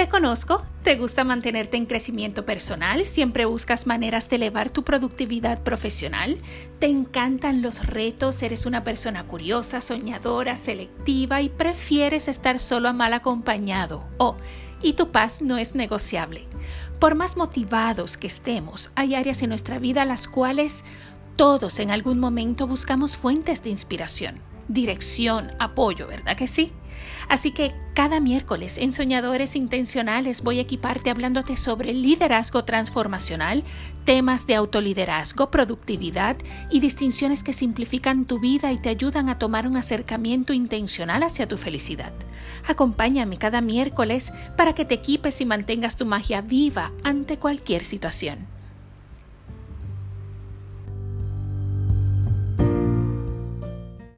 Te conozco, te gusta mantenerte en crecimiento personal, siempre buscas maneras de elevar tu productividad profesional, te encantan los retos, eres una persona curiosa, soñadora, selectiva y prefieres estar solo a mal acompañado. Oh, y tu paz no es negociable. Por más motivados que estemos, hay áreas en nuestra vida las cuales todos en algún momento buscamos fuentes de inspiración, dirección, apoyo, ¿verdad que sí? Así que cada miércoles en Soñadores Intencionales voy a equiparte hablándote sobre liderazgo transformacional, temas de autoliderazgo, productividad y distinciones que simplifican tu vida y te ayudan a tomar un acercamiento intencional hacia tu felicidad. Acompáñame cada miércoles para que te equipes y mantengas tu magia viva ante cualquier situación.